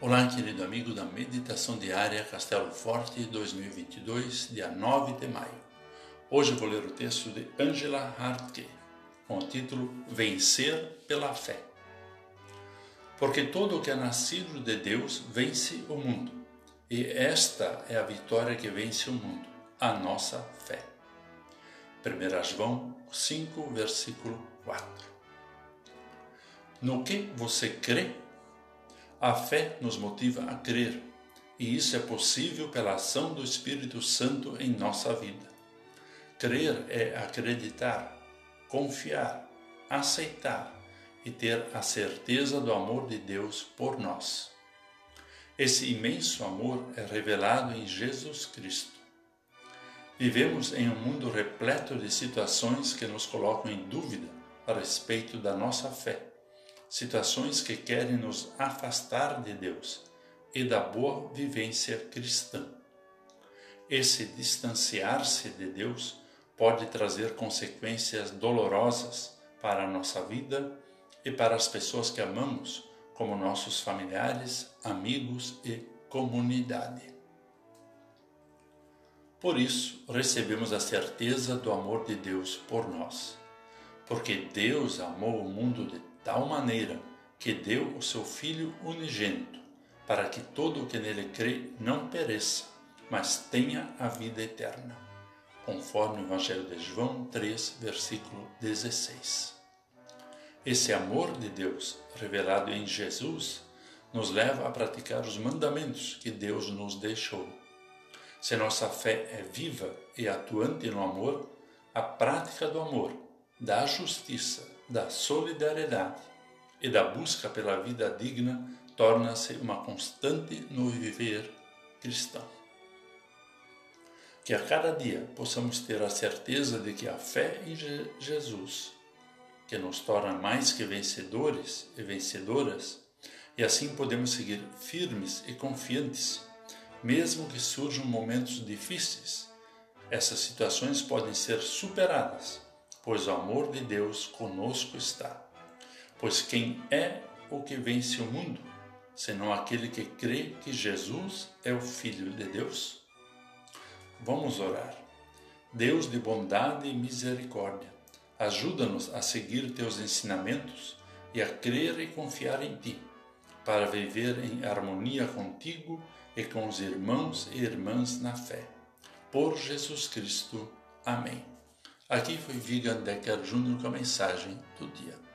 Olá, querido amigo da Meditação Diária Castelo Forte 2022, dia 9 de maio. Hoje vou ler o texto de Angela Hartke, com o título Vencer pela Fé. Porque todo o que é nascido de Deus vence o mundo, e esta é a vitória que vence o mundo, a nossa fé. 1 João 5, versículo 4. No que você crê? A fé nos motiva a crer, e isso é possível pela ação do Espírito Santo em nossa vida. Crer é acreditar, confiar, aceitar e ter a certeza do amor de Deus por nós. Esse imenso amor é revelado em Jesus Cristo. Vivemos em um mundo repleto de situações que nos colocam em dúvida a respeito da nossa fé situações que querem nos afastar de Deus e da boa vivência cristã. Esse distanciar-se de Deus pode trazer consequências dolorosas para a nossa vida e para as pessoas que amamos, como nossos familiares, amigos e comunidade. Por isso, recebemos a certeza do amor de Deus por nós, porque Deus amou o mundo de tal maneira que deu o seu Filho unigênito, para que todo o que nele crê não pereça, mas tenha a vida eterna. Conforme o Evangelho de João 3, versículo 16. Esse amor de Deus, revelado em Jesus, nos leva a praticar os mandamentos que Deus nos deixou. Se nossa fé é viva e atuante no amor, a prática do amor, da justiça, da solidariedade e da busca pela vida digna torna-se uma constante no viver cristão. Que a cada dia possamos ter a certeza de que a fé em Jesus, que nos torna mais que vencedores e vencedoras, e assim podemos seguir firmes e confiantes, mesmo que surjam momentos difíceis. Essas situações podem ser superadas pois o amor de Deus conosco está. Pois quem é o que vence o mundo, senão aquele que crê que Jesus é o Filho de Deus? Vamos orar. Deus de bondade e misericórdia, ajuda-nos a seguir teus ensinamentos e a crer e confiar em ti, para viver em harmonia contigo e com os irmãos e irmãs na fé. Por Jesus Cristo. Amém. Aqui foi Vigan Decker Jr. com a mensagem do dia.